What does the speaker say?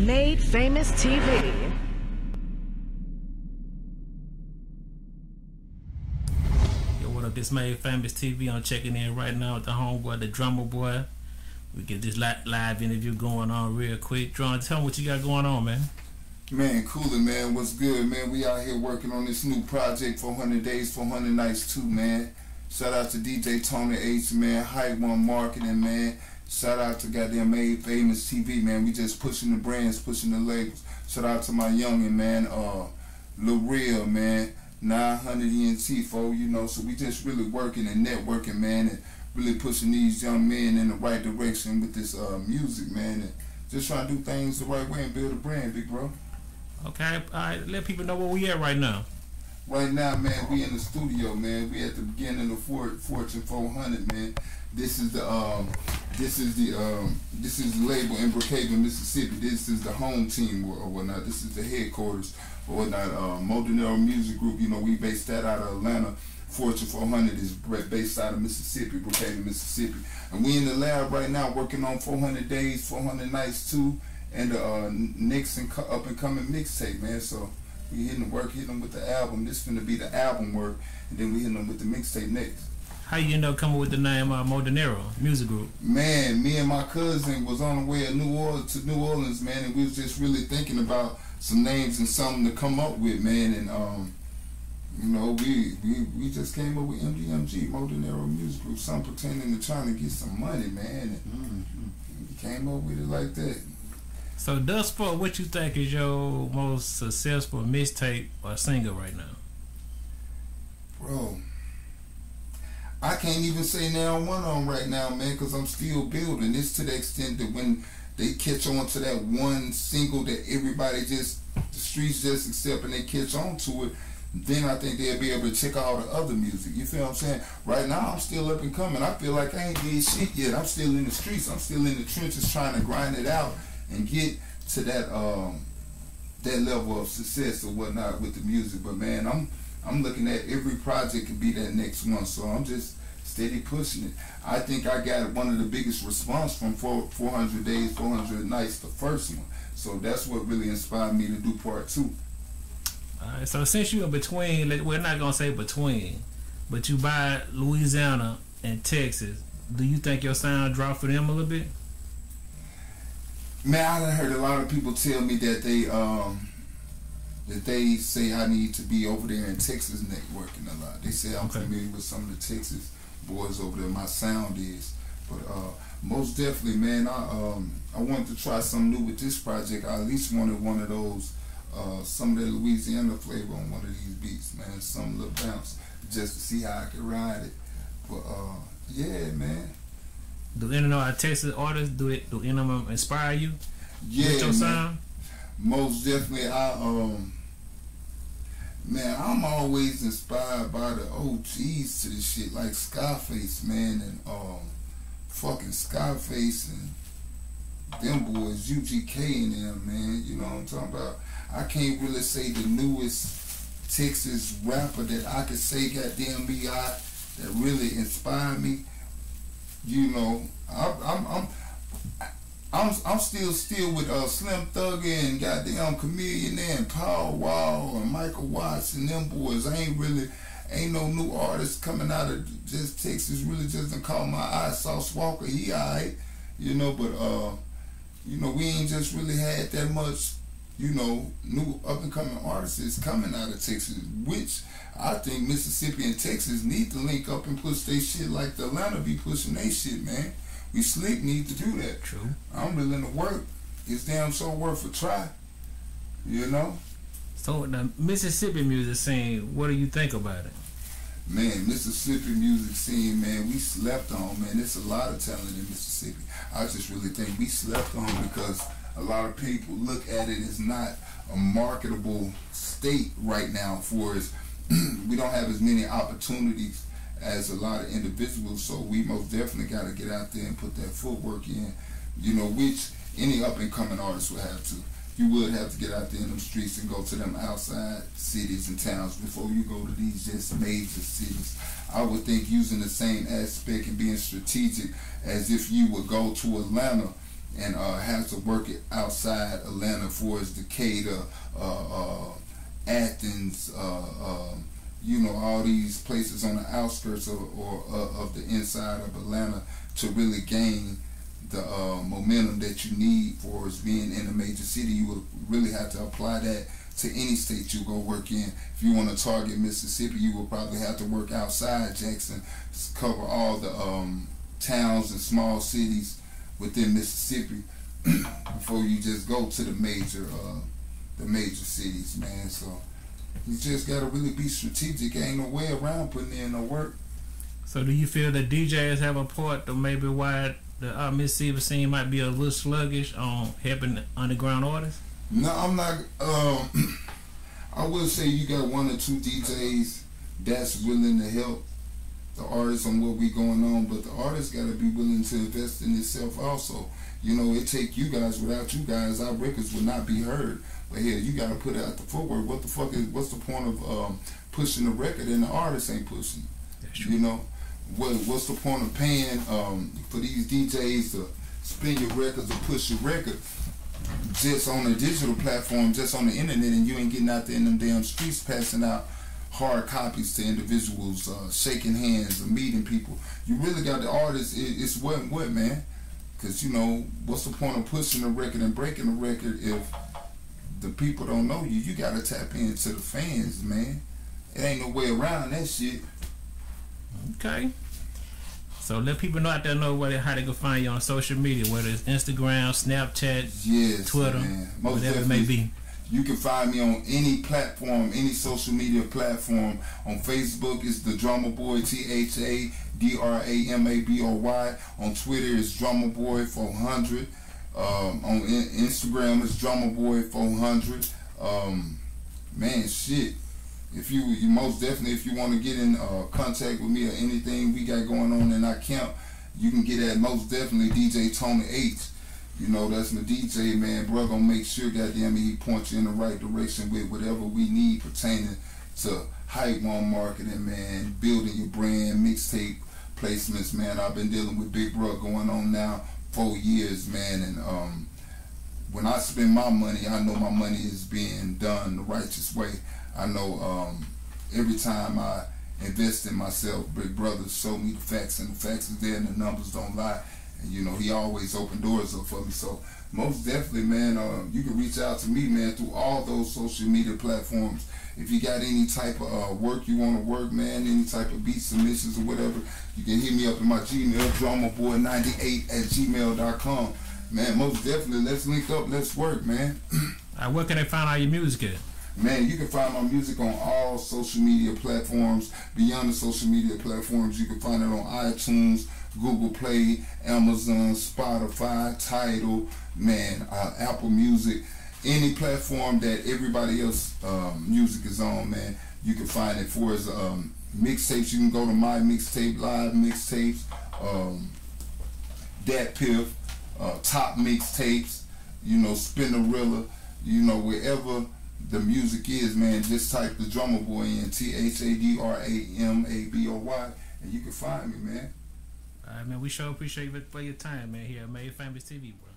Made Famous TV. Yo, what up? This Made Famous TV. I'm checking in right now with the homeboy, the drummer boy. We get this li- live interview going on real quick. Drum, tell me what you got going on, man. Man, coolin', man. What's good, man? We out here working on this new project, 400 Days, 400 Nights, too, man. Shout out to DJ Tony H, man. Hype One Marketing, man. Shout out to goddamn Made Famous TV, man. We just pushing the brands, pushing the labels. Shout out to my youngin', man. Uh, Lil Real, man. 900 ENT, fo, you know. So we just really working and networking, man, and really pushing these young men in the right direction with this uh, music, man. And just trying to do things the right way and build a brand, big bro. Okay, all right. Let people know where we at right now. Right now, man, we in the studio, man. We at the beginning of Fortune 400, man. This is the um, this is the um, this is the label in Brookhaven, Mississippi. This is the home team or, or whatnot. This is the headquarters or whatnot. Uh, Modernero Music Group. You know, we based that out of Atlanta. Fortune 400 is based out of Mississippi, Brookhaven, Mississippi. And we in the lab right now working on 400 days, 400 nights too, and the uh, next and up and coming mixtape, man. So we hitting the work, hitting them with the album. This is gonna be the album work, and then we hitting them with the mixtape next. How you end up coming with the name uh, Modernero Music Group? Man, me and my cousin was on the way to New Orleans, to New Orleans, man, and we was just really thinking about some names and something to come up with, man, and um, you know, we we we just came up with MDMG, Modernero Music Group, something pretending to trying to get some money, man, and we came up with it like that. So, thus far, what you think is your most successful mixtape or single right now? Bro, I can't even say now one on right now, man, because I'm still building. This to the extent that when they catch on to that one single that everybody just, the streets just accept and they catch on to it, then I think they'll be able to check out the other music. You feel what I'm saying? Right now, I'm still up and coming. I feel like I ain't did shit yet. I'm still in the streets. I'm still in the trenches trying to grind it out and get to that um that level of success or whatnot with the music. But man, I'm I'm looking at every project could be that next one. So I'm just steady pushing it. I think I got one of the biggest response from 400 days, 400 nights, the first one. So that's what really inspired me to do part two. All right, so since you in between, like, we're not gonna say between, but you buy Louisiana and Texas. Do you think your sound drop for them a little bit? Man, I heard a lot of people tell me that they um that they say I need to be over there in Texas networking a lot. They say I'm Okay. familiar with some of the Texas boys over there. My sound is, but uh, most definitely, man, I um I wanted to try something new with this project. I at least wanted one of those uh some of that Louisiana flavor on one of these beats, man. Some little bounce just to see how I could ride it. But uh, yeah, man. Do any of our Texas artists do it? Do any of them inspire you Yeah, with your man. sound? most definitely I um man I'm always inspired by the OGs to this shit like Scarface man and um fucking Scarface and them boys UGK and them man you know what I'm talking about? I can't really say the newest Texas rapper that I could say goddamn me I that really inspired me. You know I, I'm I'm I'm I'm still still with uh, Slim Thugger and goddamn Chamillionaire and Paul Wall and Michael Watts and them boys. I ain't really ain't no new artists coming out of just Texas. Really just done caught my eye. Sauce Walka, he alright, you know. But uh, you know we ain't just really had that much. You know, new up and coming artists coming out of Texas, which I think Mississippi and Texas need to link up and push their shit like the Atlanta be pushing their shit, man. We slick need to do that. True. I'm willing to work. It's damn so worth a try. You know? So the Mississippi music scene, what do you think about it? Man, Mississippi music scene, man, we slept on, man. There's a lot of talent in Mississippi. I just really think we slept on because a lot of people look at it as not a marketable state right now for us. we don't have as many opportunities as a lot of individuals, so we most definitely got to get out there and put that footwork in, you know, which any up and coming artist would have to. You would have to get out there in them streets and go to them outside cities and towns before you go to these just major cities. I would think using the same aspect and being strategic as if you would go to Atlanta and uh, has to work it outside Atlanta for as Decatur, uh, uh, Athens, uh, um, you know, all these places on the outskirts of, or uh, of the inside of Atlanta to really gain the uh, momentum that you need for being in a major city. You would really have to apply that to any state you go work in. If you want to target Mississippi, you will probably have to work outside Jackson, cover all the um, towns and small cities within Mississippi before you just go to the major uh, the major cities, man. So you just gotta really be strategic. Ain't no way around putting in the work. So do you feel that DJs have a part to maybe why the uh, Mississippi scene might be a little sluggish on helping underground artists? No, I'm not. Um, I will say you got one or two DJs that's willing to help the artists on what we going on, but the artist got to be willing to invest in itself also. You know, it take you guys. Without you guys, our records would not be heard. But here, you got to put out the footwork. What the fuck is? What's the point of um, pushing the record and the artist ain't pushing? You know, what what's the point of paying um, for these DJs to spin your records or push your record just on a digital platform, just on the internet, and you ain't getting out there in them damn streets passing out hard copies to individuals, uh, shaking hands, or meeting people. You really got the artist. It, it's what and what, man. Because you know, what's the point of pushing the record and breaking the record if the people don't know you? You got to tap into the fans, man. It ain't no way around that shit. Okay. So let people know out there know where they, how they can find you on social media, whether it's Instagram, Snapchat, Yes, Twitter, man. Most whatever it may be. You can find me on any platform, any social media platform. On Facebook, it's the Drama Boy, T H A D R A M A B O Y. On Twitter, it's Drama Boy 400. Um, on in- Instagram, it's Drama Boy 400. Um, man, shit. If you, you most definitely, if you want to get in uh, contact with me or anything we got going on in our camp, you can get at most definitely DJ Tony H. You know, that's my DJ, man. Bro, gonna make sure, goddamn it, he points you in the right direction with whatever we need pertaining to hype one marketing, man. Building your brand, mixtape placements, man. I've been dealing with Big Bro going on now four years, man. And um, when I spend my money, I know my money is being done the righteous way. I know um, every time I invest in myself, Big Brother showed me the facts, and the facts is there, and the numbers don't lie. And you know, he always opened doors up for me. So most definitely, man, uh, you can reach out to me, man, through all those social media platforms. If you got any type of uh, work you want to work, man, any type of beat submissions or whatever, you can hit me up in my Gmail, dramaboy98 at gmail.com. Man, most definitely, let's link up, let's work, man. Uh, where can they find all your music at? Man, you can find my music on all social media platforms. Beyond the social media platforms, you can find it on iTunes, Google Play, Amazon, Spotify, Tidal, man, uh, Apple Music, any platform that everybody else um, music is on, man. You can find it for as um, mixtapes. You can go to my mixtape, live mixtapes, um, DatPiff, uh, top mixtapes, you know, Spinrilla, you know, wherever the music is, man, just type the drummer boy in T H A D R A M A B O Y and you can find me, man. All right, man. We sure appreciate you for your time, man. Here at Made Famous TV, bro.